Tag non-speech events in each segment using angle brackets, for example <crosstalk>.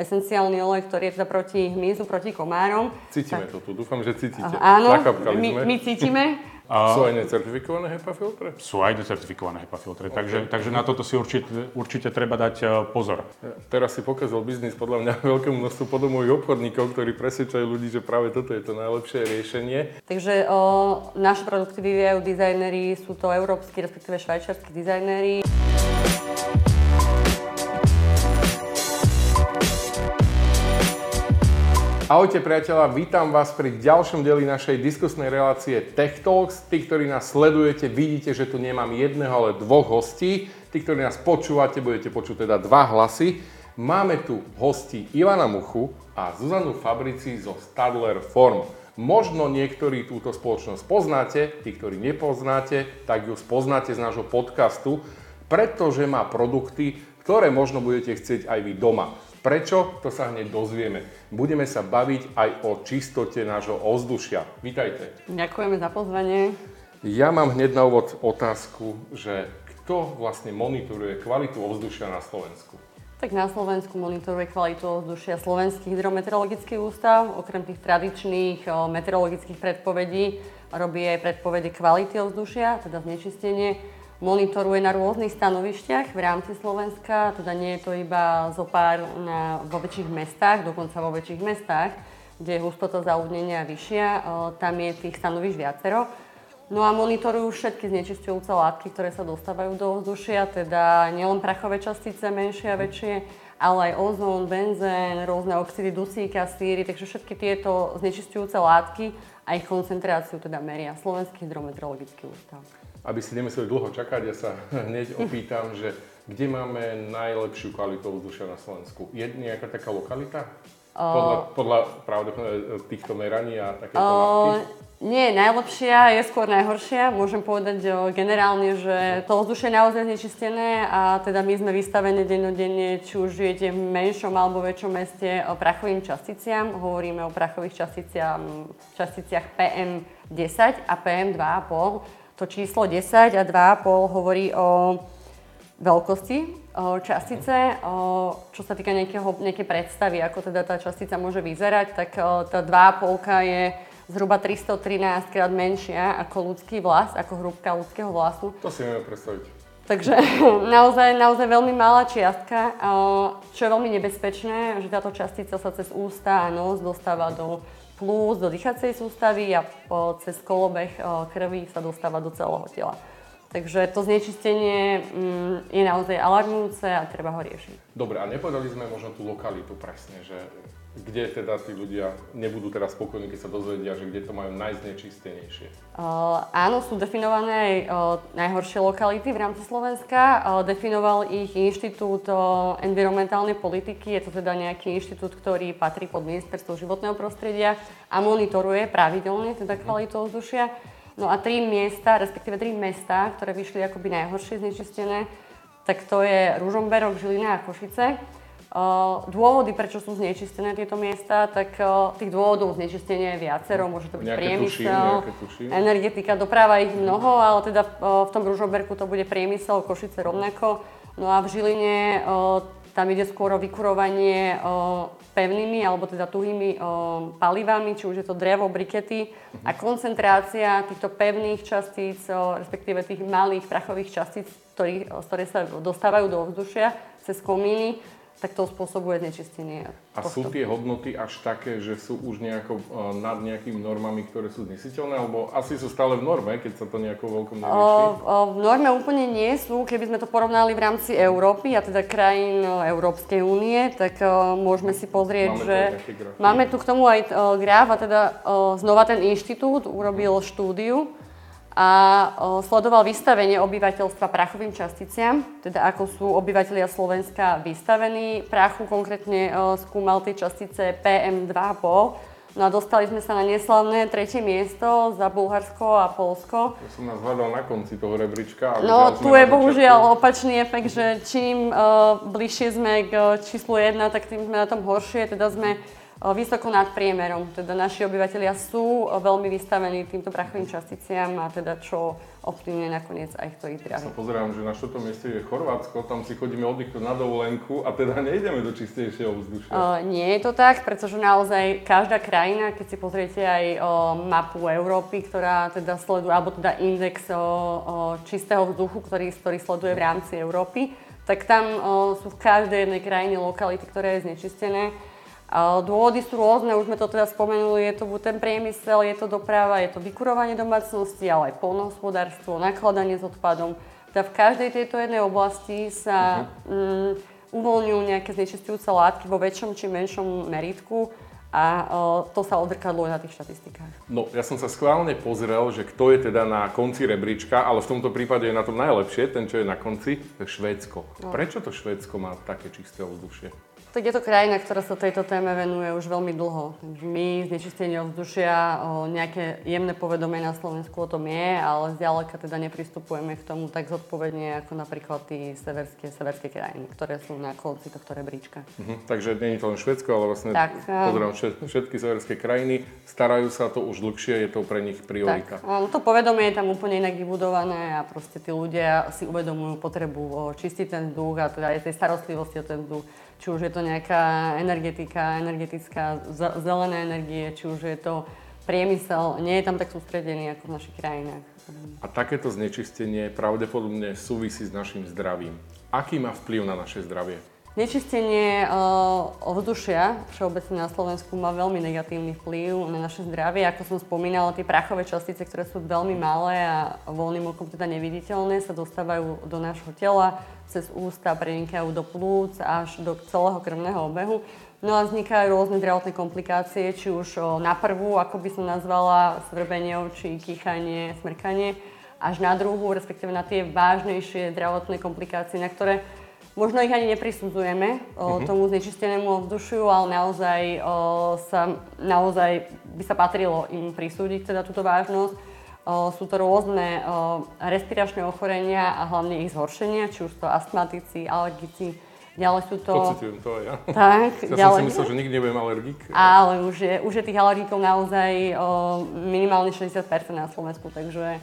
esenciálny olej, ktorý je teda proti hmyzu, proti komárom. Cítime tak, to tu, dúfam, že cítite. Áno, my, my cítime. A... Sú aj necertifikované HEPA filtre? Sú aj necertifikované HEPA filtre, okay. takže, takže na toto si určite, určite treba dať e, pozor. Teraz si pokazal biznis podľa mňa <laughs> veľkému množstvu podomových obchodníkov, ktorí presvedčajú ľudí, že práve toto je to najlepšie riešenie. Takže o, naše produkty vyvíjajú dizajneri, sú to európsky, respektíve švajčiarskí dizajneri. Ahojte priateľa, vítam vás pri ďalšom deli našej diskusnej relácie Tech Talks. Tí, ktorí nás sledujete, vidíte, že tu nemám jedného, ale dvoch hostí. Tí, ktorí nás počúvate, budete počuť teda dva hlasy. Máme tu hosti Ivana Muchu a Zuzanu Fabrici zo Stadler Form. Možno niektorí túto spoločnosť poznáte, tí, ktorí nepoznáte, tak ju spoznáte z nášho podcastu, pretože má produkty, ktoré možno budete chcieť aj vy doma. Prečo? To sa hneď dozvieme. Budeme sa baviť aj o čistote nášho ovzdušia. Vítajte. Ďakujeme za pozvanie. Ja mám hneď na úvod otázku, že kto vlastne monitoruje kvalitu ovzdušia na Slovensku? Tak na Slovensku monitoruje kvalitu ovzdušia Slovenský hydrometeorologický ústav. Okrem tých tradičných meteorologických predpovedí robí aj predpovede kvality ovzdušia, teda znečistenie monitoruje na rôznych stanovišťach v rámci Slovenska, teda nie je to iba zo pár na, vo väčších mestách, dokonca vo väčších mestách, kde je hustota zaúdnenia vyššia, tam je tých stanovišť viacero. No a monitorujú všetky znečistujúce látky, ktoré sa dostávajú do ovzdušia, teda nielen prachové častice menšie a väčšie, ale aj ozón, benzén, rôzne oxidy dusíka, síry, takže všetky tieto znečistujúce látky a ich koncentráciu teda meria Slovenský hydrometeorologický ústav aby si nemuseli dlho čakať, ja sa <laughs> hneď opýtam, že kde máme najlepšiu kvalitu ovzdušia na Slovensku? Je nejaká taká lokalita? Podľa, podľa pravde týchto meraní a takéto uh, Nie, najlepšia je skôr najhoršia. Môžem povedať o, generálne, že to ovzdušie je naozaj znečistené a teda my sme vystavení dennodenne, či už žijete v menšom alebo väčšom meste, o prachovým časticiam. Hovoríme o prachových časticiach, časticiach PM10 a PM2,5 to číslo 10 a 2,5 hovorí o veľkosti častice. Čo sa týka nejakého, nejakej predstavy, ako teda tá častica môže vyzerať, tak tá 2,5 je zhruba 313 krát menšia ako ľudský vlas, ako hrúbka ľudského vlasu. To si vieme predstaviť. Takže <laughs> naozaj, naozaj veľmi malá čiastka, čo je veľmi nebezpečné, že táto častica sa cez ústa a nos dostáva do plus do dýchacej sústavy a cez kolobeh krvi sa dostáva do celého tela. Takže to znečistenie mm, je naozaj alarmujúce a treba ho riešiť. Dobre, a nepovedali sme možno tú lokalitu presne, že kde teda tí ľudia nebudú teraz spokojní, keď sa dozvedia, že kde to majú najznečistenejšie? Uh, áno, sú definované aj uh, najhoršie lokality v rámci Slovenska. Uh, definoval ich Inštitút uh, environmentálnej politiky, je to teda nejaký inštitút, ktorý patrí pod ministerstvo životného prostredia a monitoruje pravidelne teda mhm. kvalitu ovzdušia. No a tri miesta, respektíve tri mesta, ktoré vyšli akoby najhoršie znečistené, tak to je Ružomberok, Žilina a Košice. Dôvody, prečo sú znečistené tieto miesta, tak tých dôvodov znečistenia je viacero. Môže to byť nejaké priemysel, energetika, doprava ich mnoho, ale teda v tom Ružoberku to bude priemysel, Košice rovnako. No a v Žiline tam ide skôr o vykurovanie pevnými alebo teda tuhými palivami, či už je to drevo, brikety. A koncentrácia týchto pevných častíc, respektíve tých malých prachových častíc, ktoré sa dostávajú do ovzdušia cez komíny, tak to spôsobuje znečistenie. A sú tie hodnoty až také, že sú už nejako uh, nad nejakými normami, ktoré sú znesiteľné, alebo asi sú stále v norme, keď sa to nejako veľkom nerieši? v norme úplne nie sú. Keby sme to porovnali v rámci Európy, a teda krajín Európskej únie, tak uh, môžeme si pozrieť, máme že máme tu k tomu aj graf, a teda znova ten inštitút urobil štúdiu, a sledoval vystavenie obyvateľstva prachovým časticiam, teda ako sú obyvateľia Slovenska vystavení prachu, konkrétne skúmal tie častice PM2,5. No a dostali sme sa na neslavné tretie miesto za Bulharsko a Polsko. Ja som nás hľadal na konci toho rebríčka. No tu je bohužiaľ opačný efekt, že čím uh, bližšie sme k číslu 1, tak tým sme na tom horšie. Teda sme vysoko nad priemerom. Teda naši obyvateľia sú veľmi vystavení týmto prachovým časticiam a teda čo ovplyvňuje nakoniec aj to ich Ja sa pozerám, že na štvrtom mieste je Chorvátsko, tam si chodíme oddychnúť na dovolenku a teda nejdeme do čistejšieho vzdušia. Uh, nie je to tak, pretože naozaj každá krajina, keď si pozriete aj uh, mapu Európy, ktorá teda sleduje, alebo teda index uh, čistého vzduchu, ktorý, ktorý sleduje v rámci Európy, tak tam sú v každej jednej krajine lokality, ktoré je znečistené Dôvody sú rôzne, už sme to teda spomenuli, je to buď ten priemysel, je to doprava, je to vykurovanie domácnosti, ale aj polnohospodárstvo, nakladanie s odpadom. Teda v každej tejto jednej oblasti sa uh-huh. um, uvoľňujú nejaké znečistujúce látky vo väčšom či menšom meritku a uh, to sa odrkadluje na tých štatistikách. No, ja som sa schválne pozrel, že kto je teda na konci rebríčka, ale v tomto prípade je na tom najlepšie, ten, čo je na konci, to je Švédsko. No. Prečo to Švédsko má také čisté ovzdušie? Tak je to krajina, ktorá sa tejto téme venuje už veľmi dlho. My znečistenie ovzdušia, nejaké jemné povedomie na Slovensku o tom je, ale zďaleka teda nepristupujeme k tomu tak zodpovedne ako napríklad tí severské, severské krajiny, ktoré sú na konci tohto rebríčka. Uh-huh. Takže nie je to len Švedsko, ale vlastne tak, pozerám všetky severské krajiny, starajú sa to už dlhšie, je to pre nich priorita. Tak, to povedomie je tam úplne inak vybudované a proste tí ľudia si uvedomujú potrebu čistiť ten vzduch a teda aj tej starostlivosti o ten vzduch či už je to nejaká energetika, energetická, zelené energie, či už je to priemysel, nie je tam tak sústredený ako v našich krajinách. A takéto znečistenie pravdepodobne súvisí s našim zdravím. Aký má vplyv na naše zdravie? Nečistenie uh, ovzdušia všeobecne na Slovensku má veľmi negatívny vplyv na naše zdravie. Ako som spomínala, tie prachové častice, ktoré sú veľmi malé a voľným okom teda neviditeľné, sa dostávajú do nášho tela, cez ústa prenikajú do plúc až do celého krvného obehu. No a vznikajú rôzne zdravotné komplikácie, či už uh, na prvú, ako by som nazvala, svrbenie očí, kýchanie, smrkanie, až na druhú, respektíve na tie vážnejšie zdravotné komplikácie, na ktoré Možno ich ani neprisudzujeme o, uh-huh. tomu znečistenému ovzdušiu, ale naozaj, o, sa, naozaj by sa patrilo im prisúdiť teda túto vážnosť. O, sú to rôzne o, respiračné ochorenia a hlavne ich zhoršenia, či už to astmatici, alergici, ďalej sú to... Pocitujem to aj ja. Tak, ja ďalej... som si myslel, že nikdy nebudem alergik. Ale už je, už je tých alergikov naozaj o, minimálne 60% na Slovensku, takže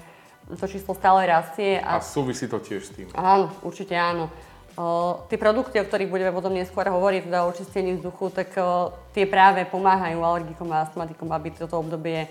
to číslo stále rastie. A... a súvisí to tiež s tým? Áno, určite áno. O, tie produkty, o ktorých budeme potom neskôr hovoriť, teda o čistení vzduchu, tak o, tie práve pomáhajú alergikom a astmatikom, aby toto obdobie,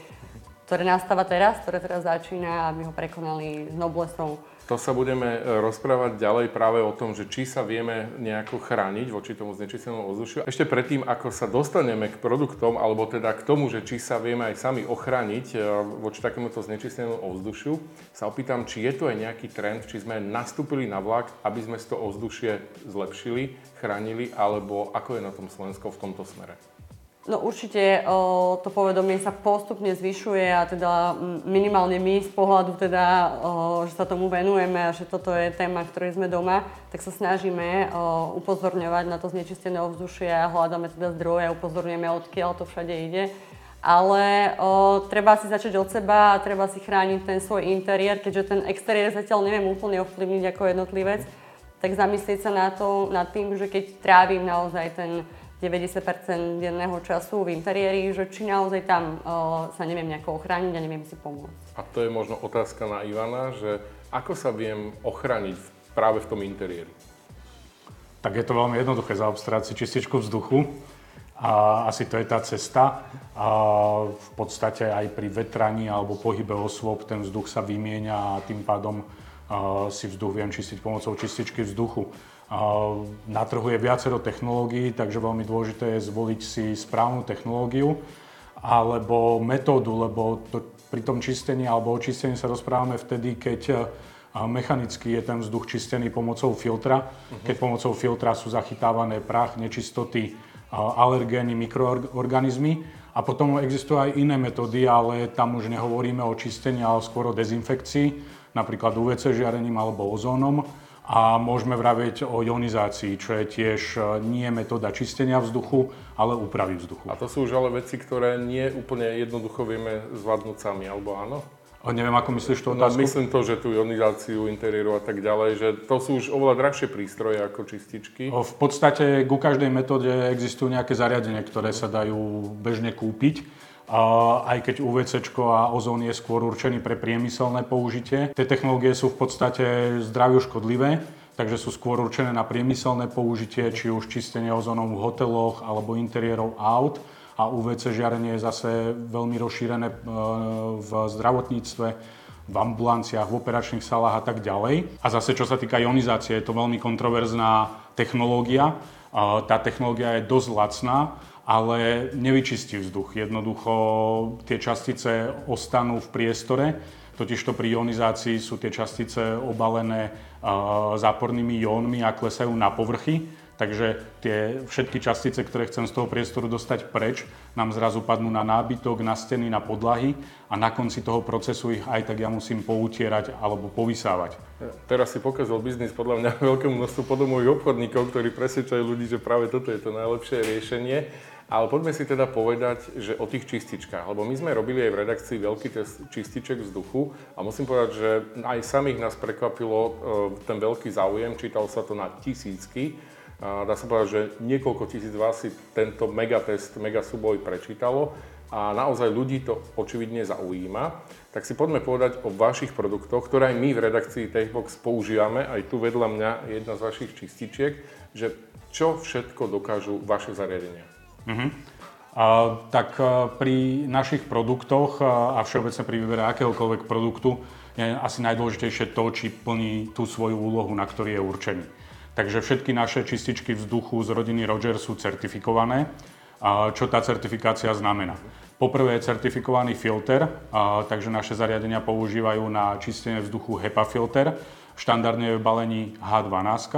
ktoré nastáva teraz, ktoré teraz začína, aby ho prekonali s noblesou to sa budeme e, rozprávať ďalej práve o tom, že či sa vieme nejako chrániť voči tomu znečistenému ovzdušiu. Ešte predtým, ako sa dostaneme k produktom, alebo teda k tomu, že či sa vieme aj sami ochrániť e, voči takémuto znečistenému ovzdušiu, sa opýtam, či je tu aj nejaký trend, či sme nastúpili na vlak, aby sme to ovzdušie zlepšili, chránili, alebo ako je na tom Slovensko v tomto smere. No určite o, to povedomie sa postupne zvyšuje a teda minimálne my z pohľadu teda, o, že sa tomu venujeme a že toto je téma, ktorej sme doma, tak sa snažíme o, upozorňovať na to znečistené ovzdušie a hľadáme teda zdroje a upozorňujeme, odkiaľ to všade ide. Ale o, treba si začať od seba a treba si chrániť ten svoj interiér, keďže ten exteriér zatiaľ neviem úplne ovplyvniť ako jednotlivec, tak zamyslieť sa na to, nad tým, že keď trávim naozaj ten 90% denného času v interiéri, že či naozaj tam o, sa neviem nejako ochrániť a neviem si pomôcť. A to je možno otázka na Ivana, že ako sa viem ochrániť práve v tom interiéri? Tak je to veľmi jednoduché zaobstarať si čističku vzduchu. A asi to je tá cesta. A v podstate aj pri vetraní alebo pohybe osôb ten vzduch sa vymieňa a tým pádom si vzduch viem čistiť pomocou čističky vzduchu. Na trhu je viacero technológií, takže veľmi dôležité je zvoliť si správnu technológiu alebo metódu, lebo to, pri tom čistení alebo očistení sa rozprávame vtedy, keď mechanicky je ten vzduch čistený pomocou filtra, uh-huh. keď pomocou filtra sú zachytávané prach, nečistoty, alergény, mikroorganizmy. A potom existujú aj iné metódy, ale tam už nehovoríme o čistení, ale skôr o dezinfekcii, napríklad UVC žiarením alebo ozónom a môžeme vravieť o ionizácii, čo je tiež e, nie metóda čistenia vzduchu, ale úpravy vzduchu. A to sú už ale veci, ktoré nie úplne jednoducho vieme zvládnuť sami, alebo áno? O, neviem, ako myslíš tú No, otázku? myslím to, že tú ionizáciu interiéru a tak ďalej, že to sú už oveľa drahšie prístroje ako čističky. V podstate ku každej metóde existujú nejaké zariadenia, ktoré sa dajú bežne kúpiť. Aj keď UVC a ozón je skôr určený pre priemyselné použitie. Tie technológie sú v podstate zdraviu škodlivé, takže sú skôr určené na priemyselné použitie, či už čistenie ozónom v hoteloch alebo interiérov aut. A UVC žiarenie je zase veľmi rozšírené e, v zdravotníctve, v ambulanciách, v operačných salách a tak ďalej. A zase, čo sa týka ionizácie, je to veľmi kontroverzná technológia. A Tá technológia je dosť lacná, ale nevyčistí vzduch. Jednoducho tie častice ostanú v priestore, totižto pri ionizácii sú tie častice obalené zápornými jónmi a klesajú na povrchy. Takže tie všetky častice, ktoré chcem z toho priestoru dostať preč, nám zrazu padnú na nábytok, na steny, na podlahy a na konci toho procesu ich aj tak ja musím poutierať alebo povysávať. Teraz si pokazal biznis podľa mňa <laughs> veľkému množstvu podomových obchodníkov, ktorí presvedčajú ľudí, že práve toto je to najlepšie riešenie. Ale poďme si teda povedať, že o tých čističkách, lebo my sme robili aj v redakcii veľký test čističek vzduchu a musím povedať, že aj samých nás prekvapilo e, ten veľký záujem, čítal sa to na tisícky. Dá sa povedať, že niekoľko tisíc vás si tento megatest, megasúboj prečítalo a naozaj ľudí to očividne zaujíma. Tak si poďme povedať o vašich produktoch, ktoré aj my v redakcii Techbox používame. Aj tu vedľa mňa je jedna z vašich čističiek, že čo všetko dokážu vaše zariadenia. A, tak a, pri našich produktoch a, a všeobecne pri výbere akéhokoľvek produktu je asi najdôležitejšie to, či plní tú svoju úlohu, na ktorý je určený. Takže všetky naše čističky vzduchu z rodiny Roger sú certifikované. A čo tá certifikácia znamená? Poprvé je certifikovaný filter, a, takže naše zariadenia používajú na čistenie vzduchu HEPA filter. Štandardne je v balení H12.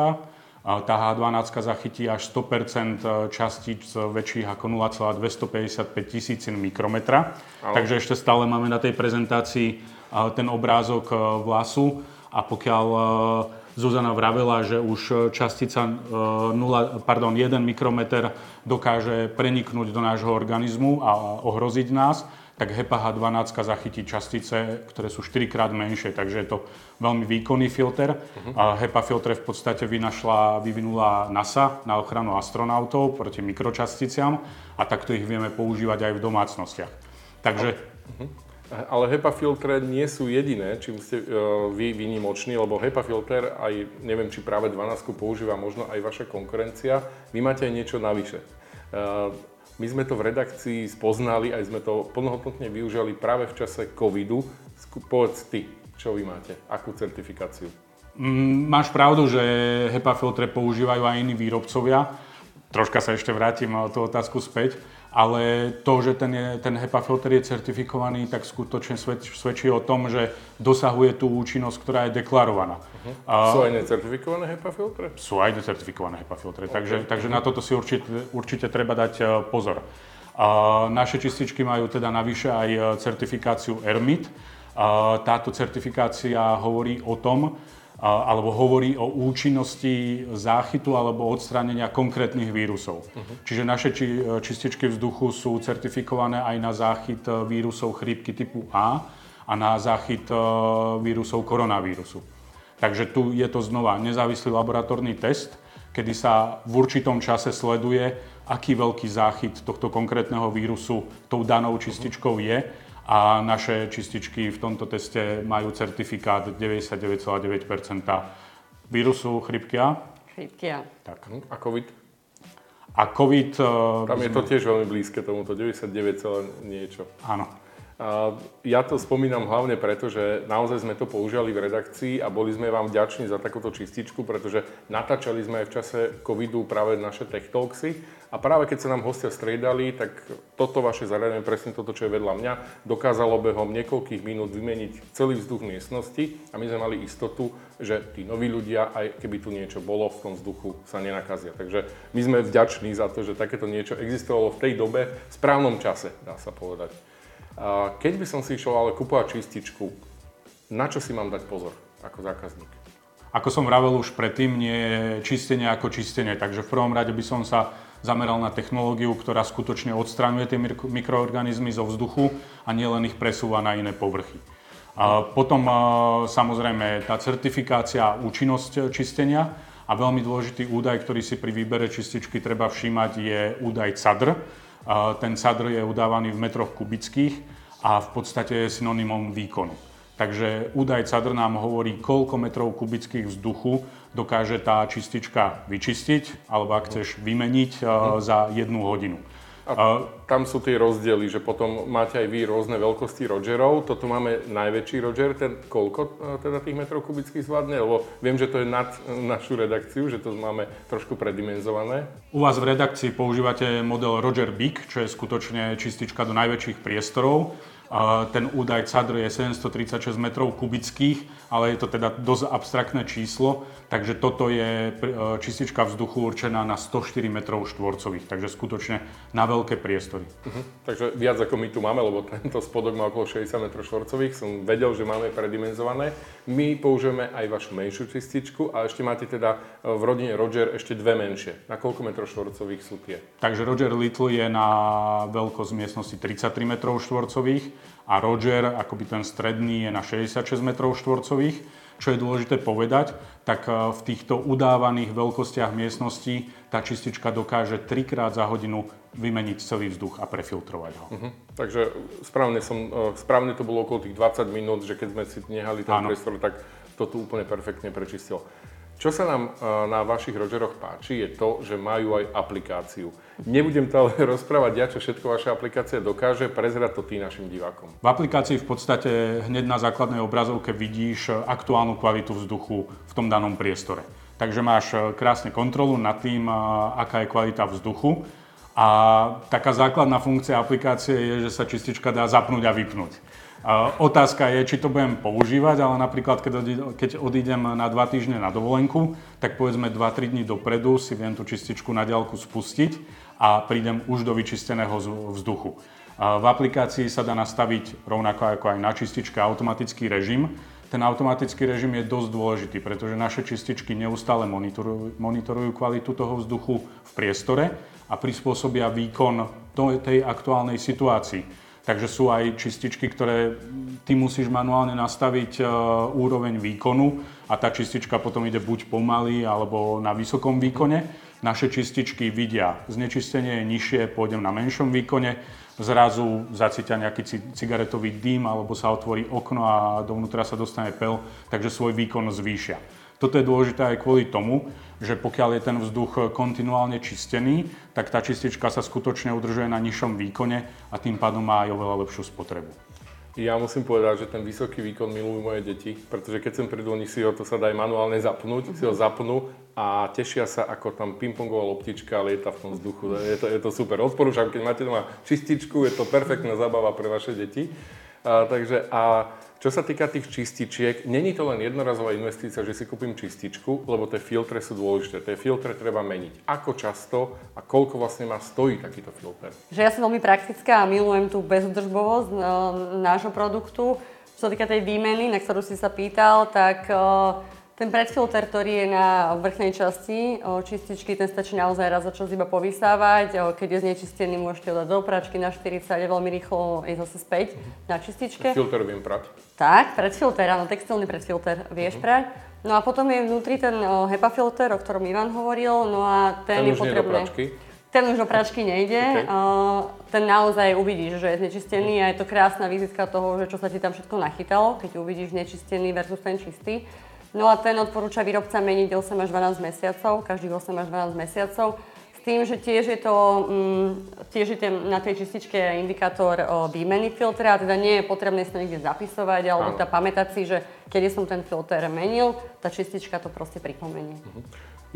Tá H12 zachytí až 100% častíc väčších ako 0,255 tisícin mikrometra. Takže ešte stále máme na tej prezentácii a, ten obrázok e, vlasu a pokiaľ e, Zuzana vravela, že už častica 0, pardon, 1 mikrometer dokáže preniknúť do nášho organizmu a ohroziť nás, tak HEPA H12 zachytí častice, ktoré sú 4 krát menšie, takže je to veľmi výkonný filter. A HEPA filtre v podstate vynašla, vyvinula NASA na ochranu astronautov proti mikročasticiam a takto ich vieme používať aj v domácnostiach. Takže Ale HEPA filtre nie sú jediné, čím ste uh, vy výnimoční, lebo HEPA filter aj, neviem, či práve 12 používa možno aj vaša konkurencia. Vy máte aj niečo navyše. Uh, my sme to v redakcii spoznali, aj sme to plnohodnotne využili práve v čase covidu. Povedz ty, čo vy máte, akú certifikáciu. Mm, Máš pravdu, že HEPA filtre používajú aj iní výrobcovia. Troška sa ešte vrátim na tú otázku späť. Ale to, že ten, je, ten HEPA filter je certifikovaný, tak skutočne svedč, svedčí o tom, že dosahuje tú účinnosť, ktorá je deklarovaná. A Sú aj necertifikované HEPA filtre? sú aj necertifikované HEPA filtre, takže, takže na toto si určite, určite treba dať e, pozor. A naše čističky majú teda navyše aj e, certifikáciu ERMIT. A táto certifikácia hovorí o tom, alebo hovorí o účinnosti záchytu alebo odstránenia konkrétnych vírusov. Čiže naše či, čističky vzduchu sú certifikované aj na záchyt e, vírusov chrípky typu A a na záchyt e, vírusov koronavírusu. Takže tu je to znova nezávislý laboratórny test, kedy sa v určitom čase sleduje, aký veľký záchyt tohto konkrétneho vírusu tou danou čističkou je a naše čističky v tomto teste majú certifikát 99,9 vírusu chrypky A. Chrípky a Tak. Hm? A COVID? A COVID... e, Tam je to tiež veľmi blízke tomuto, 99, celé niečo. Áno. Ja to spomínam hlavne preto, že naozaj sme to používali v redakcii a boli sme vám vďační za takúto čističku, pretože natáčali sme aj v čase covidu práve naše Tech Talksy a práve keď sa nám hostia striedali, tak toto vaše zariadenie, presne toto, čo je vedľa mňa, dokázalo behom niekoľkých minút vymeniť celý vzduch miestnosti a my sme mali istotu, že tí noví ľudia, aj keby tu niečo bolo v tom vzduchu, sa nenakazia. Takže my sme vďační za to, že takéto niečo existovalo v tej dobe, v správnom čase, dá sa povedať. A keď by som si išiel ale kúpovať čističku, na čo si mám dať pozor ako zákazník? Ako som vravel už predtým, nie je čistenie ako čistenie, takže v prvom rade by som sa zameral na technológiu, ktorá skutočne odstraňuje tie mikro- mikroorganizmy zo vzduchu a nielen ich presúva na iné povrchy. A potom samozrejme tá certifikácia a účinnosť čistenia a veľmi dôležitý údaj, ktorý si pri výbere čističky treba všímať, je údaj CADR. Ten CADR je udávaný v metroch kubických a v podstate je synonymom výkonu. Takže údaj CADR nám hovorí, koľko metrov kubických vzduchu dokáže tá čistička vyčistiť, alebo ak chceš vymeniť za jednu hodinu. A tam sú tie rozdiely, že potom máte aj vy rôzne veľkosti Rogerov. Toto máme najväčší Roger, ten koľko e, teda tých metrov kubických zvládne? Lebo viem, že to je nad našu redakciu, že to máme trošku predimenzované. U vás v redakcii používate model Roger Big, čo je skutočne čistička do najväčších priestorov. Ten údaj CADR je 736 metrov kubických, ale je to teda dosť abstraktné číslo, takže toto je e, čistička vzduchu určená na 104 metrov štvorcových, takže skutočne na veľké priestory. Uh-huh. Takže viac ako my tu máme, lebo tento spodok má okolo 60 metrov štvorcových, som vedel, že máme predimenzované. My použijeme aj vašu menšiu čističku a ešte máte teda e, v rodine Roger ešte dve menšie. Na koľko metrov štvorcových sú tie? Takže Roger Little je na veľkosť miestnosti 33 metrov štvorcových a Roger, akoby ten stredný, je na 66 m štvorcových. Čo je dôležité povedať, tak e, v týchto udávaných veľkostiach miestností tá čistička dokáže trikrát za hodinu vymeniť celý vzduch a prefiltrovať ho. Uh-huh. Takže správne, som, e, správne to bolo okolo tých 20 minút, že keď sme si nehali ten priestor, tak to tu úplne perfektne prečistilo. Čo sa nám e, na vašich Rogeroch páči, je to, že majú aj aplikáciu. Nebudem to ale <laughs> rozprávať ja, čo všetko vaša aplikácia dokáže, prezrať to ty našim divákom. V aplikácii v podstate hneď na základnej obrazovke vidíš aktuálnu kvalitu vzduchu v tom danom priestore. Takže máš e, krásne kontrolu nad tým, e, aká je kvalita vzduchu. A taká základná funkcia aplikácie je, že sa čistička dá zapnúť a vypnúť. Otázka je, či to budem používať, ale napríklad, keď odídem na dva týždne na dovolenku, tak povedzme 2-3 dní dopredu si viem tú čističku na diálku spustiť a prídem už do vyčisteného vzduchu. V aplikácii sa dá nastaviť rovnako ako aj na čističke automatický režim. Ten automatický režim je dosť dôležitý, pretože naše čističky neustále monitorujú, monitorujú kvalitu toho vzduchu v priestore a prispôsobia výkon tej aktuálnej situácii. Takže sú aj čističky, ktoré ty musíš manuálne nastaviť e, úroveň výkonu a tá čistička potom ide buď pomaly alebo na vysokom výkone. Naše čističky vidia, znečistenie je nižšie, pôjdem na menšom výkone, zrazu zacítia nejaký cigaretový dým alebo sa otvorí okno a dovnútra sa dostane pel, takže svoj výkon zvýšia. Toto je dôležité aj kvôli tomu, že pokiaľ je ten vzduch kontinuálne čistený, tak tá čistička sa skutočne udržuje na nižšom výkone a tým pádom má aj oveľa lepšiu spotrebu. Ja musím povedať, že ten vysoký výkon milujú moje deti, pretože keď sem prídu, oni si ho to sa dá aj manuálne zapnúť, si ho zapnú a tešia sa, ako tam pingpongová loptička lieta v tom vzduchu. Je to, je to super. Odporúčam, keď máte doma čističku, je to perfektná zábava pre vaše deti. A, takže a čo sa týka tých čističiek, není to len jednorazová investícia, že si kúpim čističku, lebo tie filtre sú dôležité. Tie filtre treba meniť. Ako často a koľko vlastne má stojí takýto filter? Že ja som veľmi praktická a milujem tú bezudržbovosť e, nášho produktu. Čo sa týka tej výmeny, na ktorú si sa pýtal, tak e, ten predfilter, ktorý je na vrchnej časti čističky, ten stačí naozaj raz za čas iba povysávať. Keď je znečistený, môžete ho dať do pračky na 40 a veľmi rýchlo je zase späť na čističke. Filter viem prať. Tak, predfilter, áno, textilný predfilter vieš uh-huh. prať. No a potom je vnútri ten HEPA filter, o ktorom Ivan hovoril, no a ten, ten je potrebné. Ten už do pračky nejde. Okay. Uh, ten naozaj uvidíš, že je znečistený a je to krásna vizitka toho, že čo sa ti tam všetko nachytalo, keď uvidíš znečistený versus ten čistý. No a ten odporúča výrobca meniť 8 až 12 mesiacov, každých 8 až 12 mesiacov. S tým, že tiež je to, mm, tiež je ten, na tej čističke indikátor výmeny filtra, a teda nie je potrebné si to niekde zapisovať, alebo tá pamätať si, že kedy som ten filter menil, tá čistička to proste pripomenie. Uh-huh.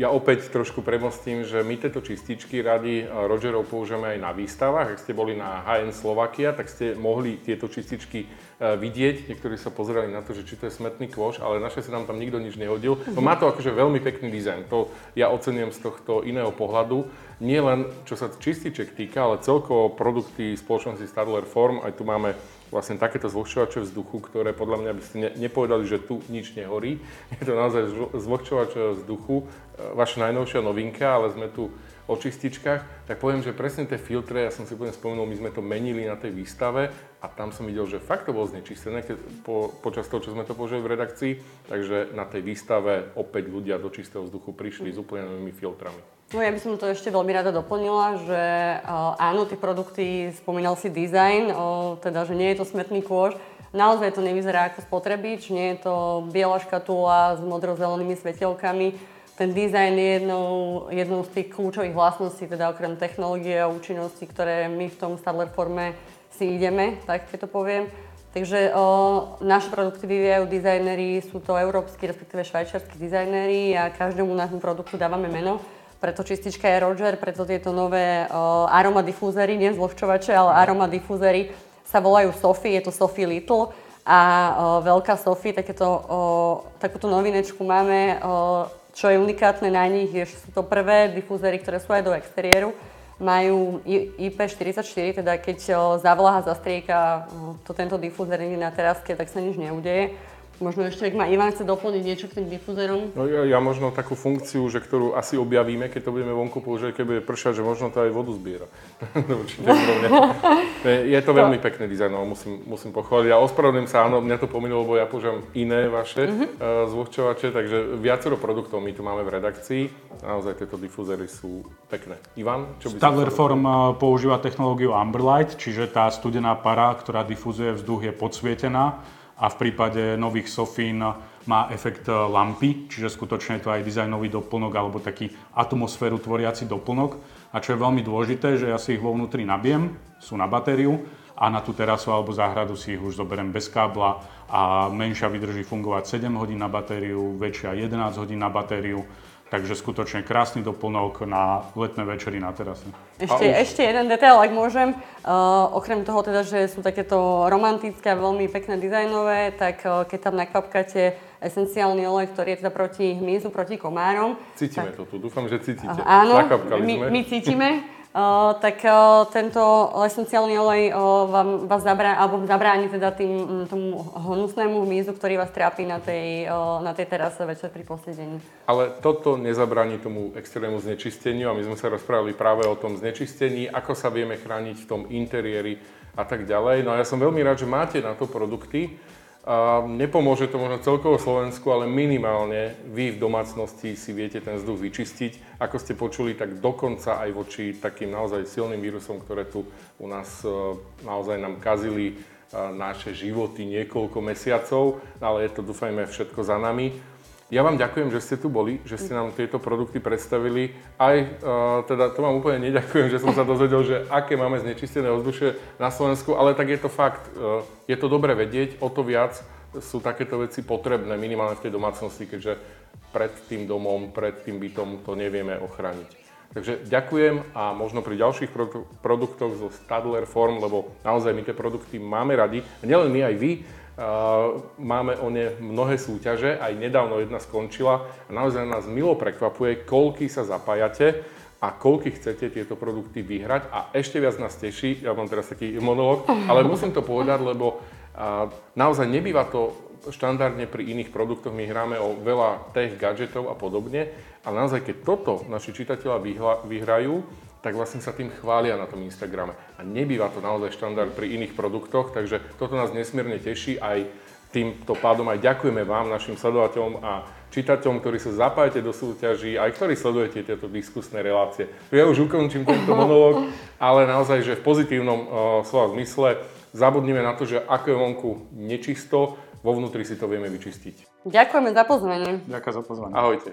Ja opäť trošku premostím, že my tieto čističky rady Rogerov používame aj na výstavách. Ak ste boli na HN Slovakia, tak ste mohli tieto čističky e, vidieť. Niektorí sa pozerali na to, že či to je smetný kôš, ale naše sa nám tam nikto nič nehodil. No má to akože veľmi pekný dizajn. To ja ocenujem z tohto iného pohľadu. nie len čo sa čističek týka, ale celkovo produkty spoločnosti Stadler Form, aj tu máme vlastne takéto zvlhčovače vzduchu, ktoré podľa mňa by ste ne, nepovedali, že tu nič nehorí. <laughs> Je to naozaj zvlhčovač vzduchu, e, vaša najnovšia novinka, ale sme tu o čističkách, tak poviem, že presne tie filtre, ja som si úplne spomenul, my sme to menili na tej výstave a tam som videl, že fakt to bolo znečistené keď, po, počas toho, čo sme to použili v redakcii, takže na tej výstave opäť ľudia do čistého vzduchu prišli s úplne novými filtrami. No ja by som to ešte veľmi rada doplnila, že uh, áno, tie produkty, spomínal si dizajn, uh, teda, že nie je to smetný kôž, naozaj to nevyzerá ako spotrebič, nie je to biela škatula s modrozelenými svetelkami. Ten dizajn je jednou, jednou z tých kľúčových vlastností, teda okrem technológie a účinnosti, ktoré my v tom Stadler forme si ideme, tak keď to poviem. Takže o, naše produkty vyvíjajú dizajneri, sú to európsky, respektíve švajčiarskí dizajneri a každému nášmu produktu dávame meno preto čistička je Roger, preto tieto nové uh, aroma difúzery, nie zlohčovače, ale aroma difúzery sa volajú Sophie, je to Sophie Little. A uh, veľká Sophie, takéto, uh, takúto novinečku máme, uh, čo je unikátne na nich, je, že sú to prvé difúzery, ktoré sú aj do exteriéru, majú IP44, teda keď zavlaha, zastrieka to tento difúzer na teraske, tak sa nič neudeje. Možno ešte, ak ma Ivan chce doplniť niečo k tým difúzerom. No ja, ja možno takú funkciu, že ktorú asi objavíme, keď to budeme vonku používať, keď bude pršať, že možno to aj vodu zbiera. <laughs> Určite je to veľmi pekný dizajn, no, musím, musím pochváliť. A ospravedlňujem sa, áno, mňa to pominulo, lebo ja používam iné vaše uh, zvlhčovače, takže viacero produktov my tu máme v redakcii. Naozaj tieto difúzery sú pekné. Ivan, čo by Stadler Form eh, používa technológiu Amberlight, čiže tá studená para, ktorá difúzuje vzduch, je podsvietená a v prípade nových sofín má efekt e, lampy, čiže skutočne je to aj dizajnový doplnok alebo taký atmosféru tvoriaci doplnok. A čo je veľmi dôležité, že ja si ich vo vnútri nabijem, sú na batériu a na tú terasu alebo záhradu si ich už zoberiem bez kábla a menšia vydrží fungovať 7 hodín na batériu, väčšia 11 hodín na batériu Takže skutočne krásny doplnok na letné večery na terase. Ešte, ešte jeden detail, ak môžem. Uh, okrem toho teda, že sú takéto romantické a veľmi pekné dizajnové, tak uh, keď tam nakvapkáte esenciálny olej, ktorý je teda proti hmyzu, proti komárom. Cítime tak... to tu, dúfam, že cítite. Uh, áno, my, my cítime. <laughs> Uh, tak uh, tento esenciálny olej uh, vám, vás zabrá, alebo zabráni teda tým, tomu hnusnému hmyzu, ktorý vás trápi na tej, na tej terase večer pri posledení. Ale toto nezabráni tomu extrémnu znečisteniu a my sme sa rozprávali práve o tom znečistení, ako sa vieme chrániť v tom interiéri a tak ďalej. No a ja som veľmi rád, že máte na to produkty, a nepomôže to možno celkovo Slovensku, ale minimálne vy v domácnosti si viete ten vzduch vyčistiť. Ako ste počuli, tak dokonca aj voči takým naozaj silným vírusom, ktoré tu u nás e, naozaj nám kazili e, naše životy niekoľko mesiacov, ale je to dúfajme všetko za nami. Ja vám ďakujem, že ste tu boli, že ste nám tieto produkty predstavili. Aj uh, teda to vám úplne neďakujem, že som sa dozvedel, že aké máme znečistené ovzdušie na Slovensku, ale tak je to fakt. Uh, je to dobre vedieť, o to viac sú takéto veci potrebné, minimálne v tej domácnosti, keďže pred tým domom, pred tým bytom to nevieme ochrániť. Takže ďakujem a možno pri ďalších produktoch zo Stadler Form, lebo naozaj my tie produkty máme radi, nielen my, aj vy, máme o ne mnohé súťaže, aj nedávno jedna skončila. A naozaj nás milo prekvapuje, koľky sa zapájate a koľky chcete tieto produkty vyhrať. A ešte viac nás teší, ja mám teraz taký monolog, ale musím to povedať, lebo naozaj nebýva to štandardne pri iných produktoch, my hráme o veľa tech gadgetov a podobne, ale naozaj keď toto naši čitatelia vyhrajú, tak vlastne sa tým chvália na tom Instagrame. A nebýva to naozaj štandard pri iných produktoch, takže toto nás nesmierne teší aj týmto pádom aj ďakujeme vám, našim sledovateľom a čitateľom, ktorí sa zapájate do súťaží, aj ktorí sledujete tieto diskusné relácie. Ja už ukončím tento <laughs> monolog, ale naozaj, že v pozitívnom uh, slova zmysle zabudnime na to, že ako je vonku nečisto, vo vnútri si to vieme vyčistiť. Ďakujeme za pozvanie. Ďakujem za pozvanie. Ahojte.